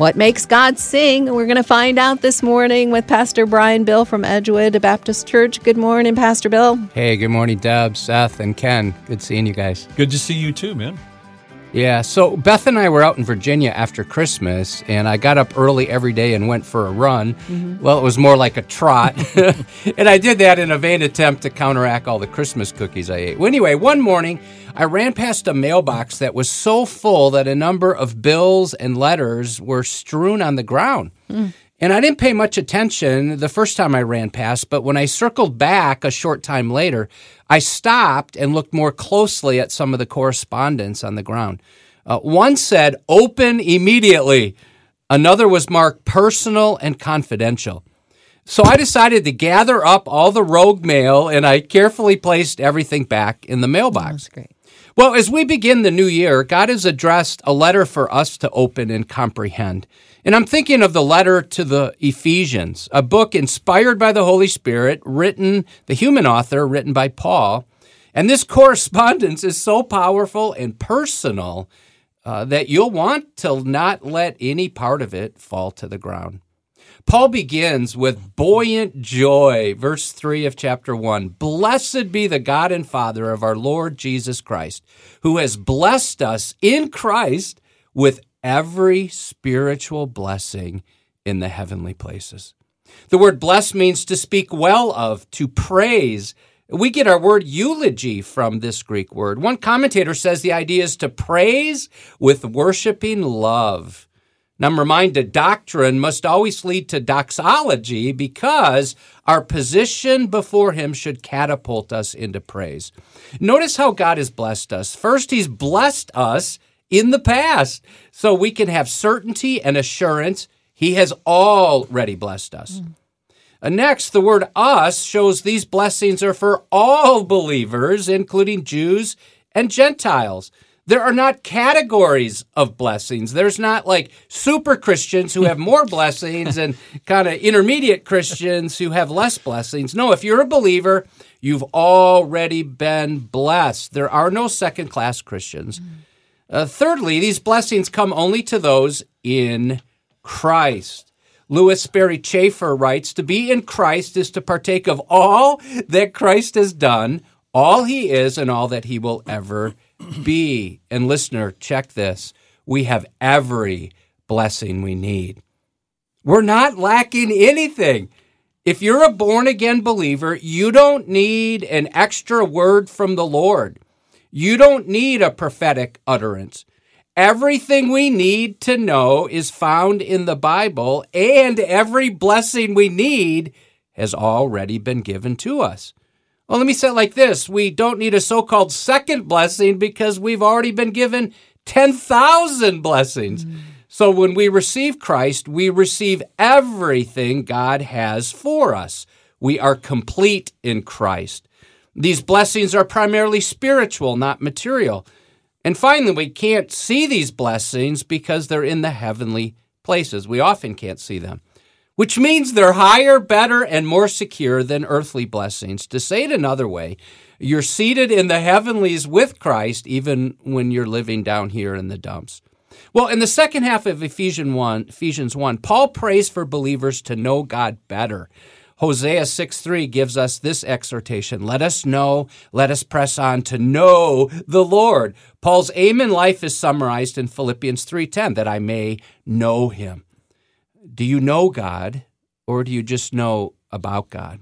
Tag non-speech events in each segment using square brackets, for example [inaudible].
What makes God sing? We're going to find out this morning with Pastor Brian Bill from Edgewood Baptist Church. Good morning, Pastor Bill. Hey, good morning, Deb, Seth, and Ken. Good seeing you guys. Good to see you too, man. Yeah, so Beth and I were out in Virginia after Christmas, and I got up early every day and went for a run. Mm-hmm. Well, it was more like a trot. [laughs] and I did that in a vain attempt to counteract all the Christmas cookies I ate. Well, anyway, one morning, I ran past a mailbox that was so full that a number of bills and letters were strewn on the ground. Mm. And I didn't pay much attention the first time I ran past, but when I circled back a short time later, I stopped and looked more closely at some of the correspondence on the ground. Uh, one said, open immediately. Another was marked personal and confidential. So I decided to gather up all the rogue mail and I carefully placed everything back in the mailbox. That's great. Well, as we begin the new year, God has addressed a letter for us to open and comprehend. And I'm thinking of the letter to the Ephesians, a book inspired by the Holy Spirit, written, the human author, written by Paul. And this [laughs] correspondence is so powerful and personal uh, that you'll want to not let any part of it fall to the ground. Paul begins with buoyant joy, verse 3 of chapter 1. Blessed be the God and Father of our Lord Jesus Christ, who has blessed us in Christ with every spiritual blessing in the heavenly places. The word bless means to speak well of, to praise. We get our word eulogy from this Greek word. One commentator says the idea is to praise with worshiping love. Now, I'm reminded doctrine must always lead to doxology because our position before Him should catapult us into praise. Notice how God has blessed us. First, He's blessed us in the past so we can have certainty and assurance He has already blessed us. Mm. Uh, next, the word us shows these blessings are for all believers, including Jews and Gentiles there are not categories of blessings. There's not like super Christians who have [laughs] more blessings and kind of intermediate Christians who have less blessings. No, if you're a believer, you've already been blessed. There are no second class Christians. Uh, thirdly, these blessings come only to those in Christ. Lewis Sperry Chafer writes To be in Christ is to partake of all that Christ has done, all he is, and all that he will ever be. And listener, check this. We have every blessing we need. We're not lacking anything. If you're a born again believer, you don't need an extra word from the Lord. You don't need a prophetic utterance. Everything we need to know is found in the Bible, and every blessing we need has already been given to us. Well, let me say it like this we don't need a so called second blessing because we've already been given 10,000 blessings. Mm. So when we receive Christ, we receive everything God has for us. We are complete in Christ. These blessings are primarily spiritual, not material. And finally, we can't see these blessings because they're in the heavenly places. We often can't see them which means they're higher, better, and more secure than earthly blessings. To say it another way, you're seated in the heavenlies with Christ even when you're living down here in the dumps. Well, in the second half of Ephesians 1, Ephesians 1, Paul prays for believers to know God better. Hosea 6 3 gives us this exhortation Let us know, let us press on to know the Lord. Paul's aim in life is summarized in Philippians 3:10 that I may know him do you know God or do you just know about God?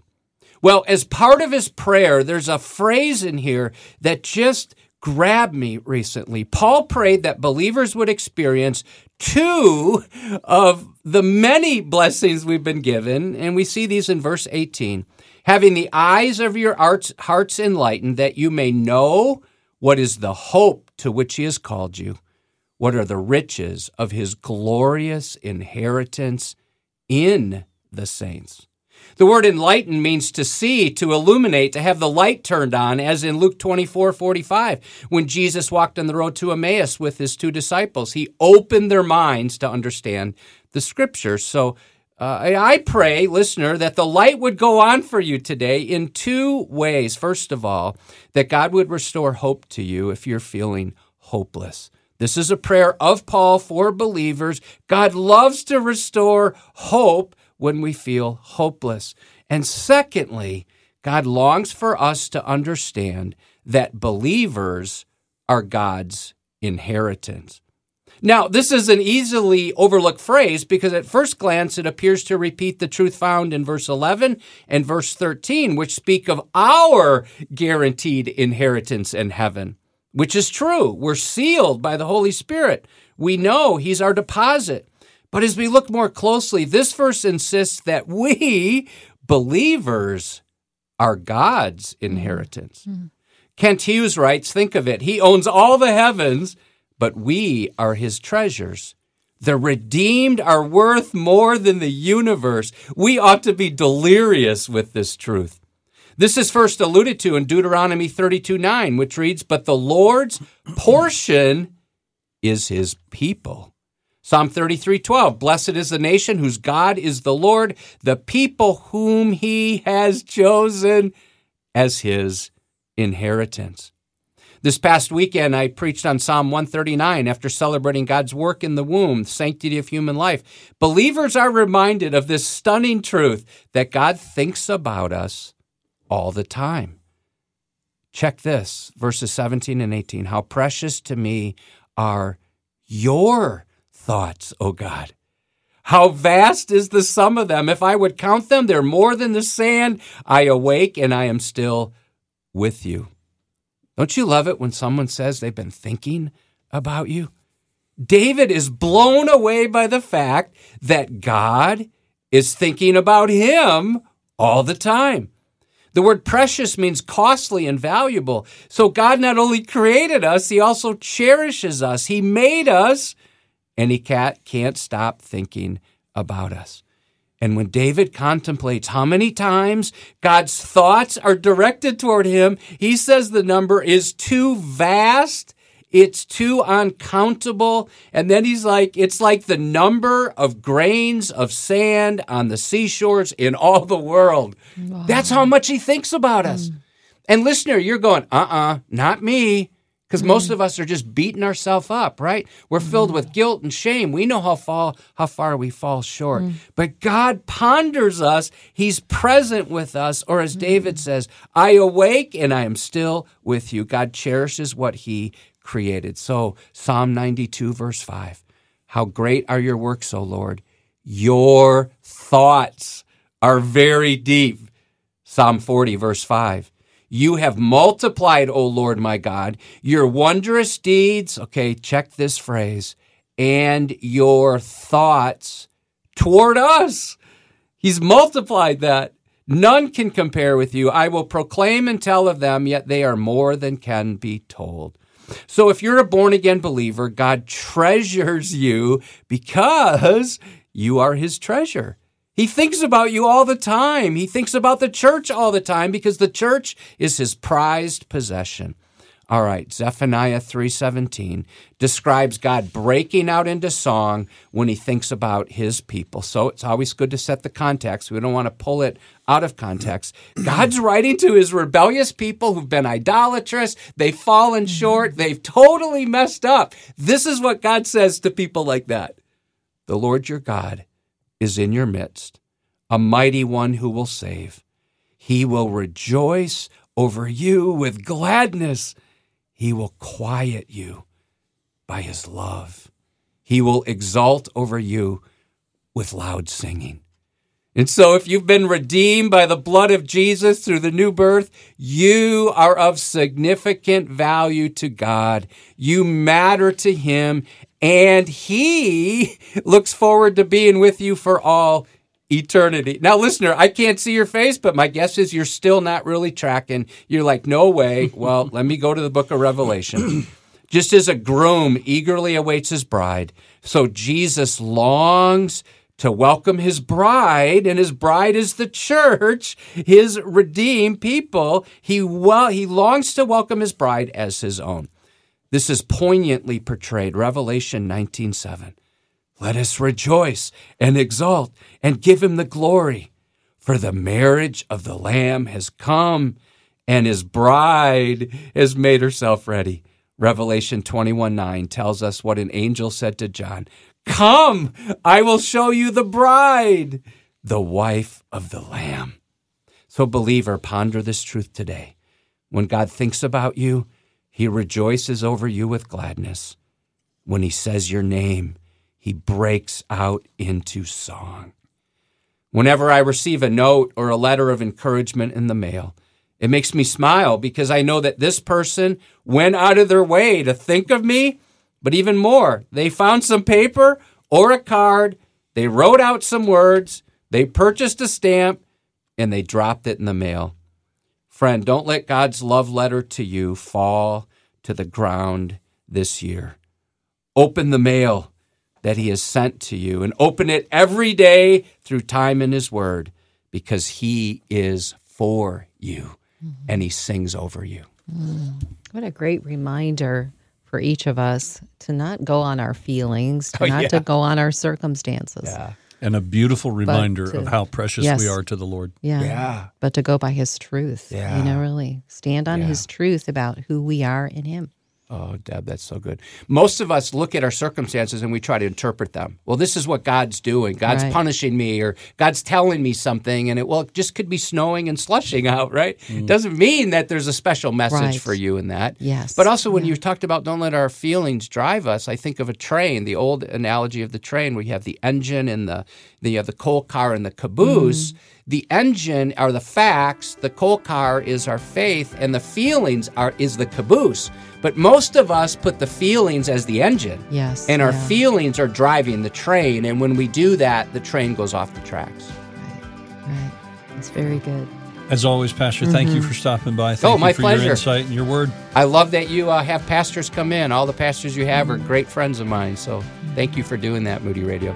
Well, as part of his prayer, there's a phrase in here that just grabbed me recently. Paul prayed that believers would experience two of the many blessings we've been given, and we see these in verse 18. Having the eyes of your hearts enlightened, that you may know what is the hope to which he has called you what are the riches of his glorious inheritance in the saints? The word enlighten means to see, to illuminate, to have the light turned on, as in Luke 24 45, when Jesus walked on the road to Emmaus with his two disciples. He opened their minds to understand the scriptures. So uh, I pray, listener, that the light would go on for you today in two ways. First of all, that God would restore hope to you if you're feeling hopeless This is a prayer of Paul for believers. God loves to restore hope when we feel hopeless. And secondly, God longs for us to understand that believers are God's inheritance. Now, this is an easily overlooked phrase because at first glance it appears to repeat the truth found in verse 11 and verse 13, which speak of our guaranteed inheritance in heaven, which is true. We're sealed by the Holy Spirit. We know He's our deposit. But as we look more closely, this verse insists that we, [laughs] believers, are God's inheritance. Mm-hmm. Kent Hughes writes, think of it. He owns all the heavens, but we are his treasures. The redeemed are worth more than the universe. We ought to be delirious with this truth. This is first alluded to in Deuteronomy 32 9, which reads, But the Lord's portion is his people. Psalm 33:12 Blessed is the nation whose God is the Lord, the people whom he has chosen as his inheritance. This past weekend, I preached on Psalm 139 after celebrating God's work in the womb, the sanctity of human life. Believers are reminded of this stunning truth that God thinks about us all the time. Check this verses 17 and 18. How precious to me are your thoughts, O God. How vast is the sum of them? If I would count them, they're more than the sand. I awake and I am still with you. Don't you love it when someone says they've been thinking about you? David is blown away by the fact that God is thinking about him all the time. The word precious means costly and valuable. So God not only created us, He also cherishes us. He made us, and He can't, stop thinking about us. And when David contemplates how many times God's thoughts are directed toward him, he says the number is too vast. It's too uncountable. And then he's like, it's like the number of grains of sand on the seashores in all the world. Wow. That's how much he thinks about us. Mm. And listener, you're going, uh uh-uh, uh, not me. Because mm most of us are just beating ourselves up, right? We're filled mm with guilt and shame. We know how far, how far we fall short. mm But God ponders us. He's present with us. Or as David mm. says, I awake and I am still with you. God cherishes what he created. So Psalm 92, verse 5. How great are your works, O Lord. Your thoughts are very deep. Psalm 40, verse 5. You have multiplied, O Lord my God, your wondrous deeds. Okay, check this phrase and your thoughts toward us. He's multiplied that. None can compare with you. I will proclaim and tell of them, yet they are more than can be told. So if you're a born again believer, God [laughs] treasures you because you are his treasure. He thinks about you all the time. He thinks about the church all the time because the church is his prized possession. All right, Zephaniah 3:17 describes God breaking out into song when he thinks about his people. So it's always good to set the context. We don't want to pull it out of context. [clears throat] God's writing to his rebellious people who've been idolatrous, they've fallen short, they've totally messed up. This is what God says to people like that. The Lord your God is in your midst, a mighty one who will save. He will rejoice over you with gladness. He will quiet you by his love. He will exult over you with loud singing. And so, if you've been redeemed by the blood of Jesus through the new birth, you are of significant value to God. You matter to Him, and He [laughs] looks forward to being with you for all eternity. Now, listener, I can't see your face, but my guess is you're still not really tracking. You're like, no way. [laughs] Well, let me go to the book of Revelation. [clears throat] Just as a groom eagerly awaits his bride, so Jesus longs to welcome his bride, and his bride is the church, his redeemed people. He well, he longs to welcome his bride as his own. This is poignantly portrayed, Revelation 19:7. Let us rejoice and exult and give him the glory, for the marriage of the Lamb has come, and his bride has made herself ready. Revelation 21 9 tells us what an angel said to John Come, I will show you the bride, the wife of the Lamb. So, believer, ponder this truth today. When God thinks about you, he rejoices over you with gladness. When he says your name, he breaks out into song. Whenever I receive a note or a letter of encouragement in the mail, it makes me smile because I know that this person went out of their way to think of me. But even more, they found some paper or a card, they wrote out some words, they purchased a stamp, and they dropped it in the mail. Friend, don't let God's love letter to you fall to the ground this year. Open the mail that He has sent to you and open it every day through time in His Word because He is for you mm-hmm. and He sings over you. Mm. What a great reminder for each of us to not go on our feelings, to oh, not yeah. to go on our circumstances. Yeah. And a beautiful reminder to, of how precious yes. we are to the Lord. Yeah. yeah. But to go by his truth. Yeah. You know, really stand on yeah. his truth about who we are in him. Oh, Deb, that's so good. Most of us look at our circumstances and we try to interpret them. Well, this is what God's doing. God's right. punishing me, or God's telling me something, and it well, it just could be snowing and slushing out, right? Mm. Doesn't mean that there's a special message right. for you in that. Yes. But also, when yeah. you talked about don't let our feelings drive us, I think of a train. The old analogy of the train, where you have the engine and the the uh, the coal car and the caboose. Mm the engine are the facts, the coal car is our faith, and the feelings are is the caboose. But most of us put the feelings as the engine. Yes. And our yeah. feelings are driving the train. And when we do that, the train goes off the tracks. Right. Right. It's very good. As always, Pastor, mm-hmm. thank you mm-hmm. for stopping by. Thank oh, my you for pleasure. your insight and your word. I love that you uh, have pastors come in. All the pastors you have mm-hmm. are great friends of mine. So thank you for doing that, Moody Radio.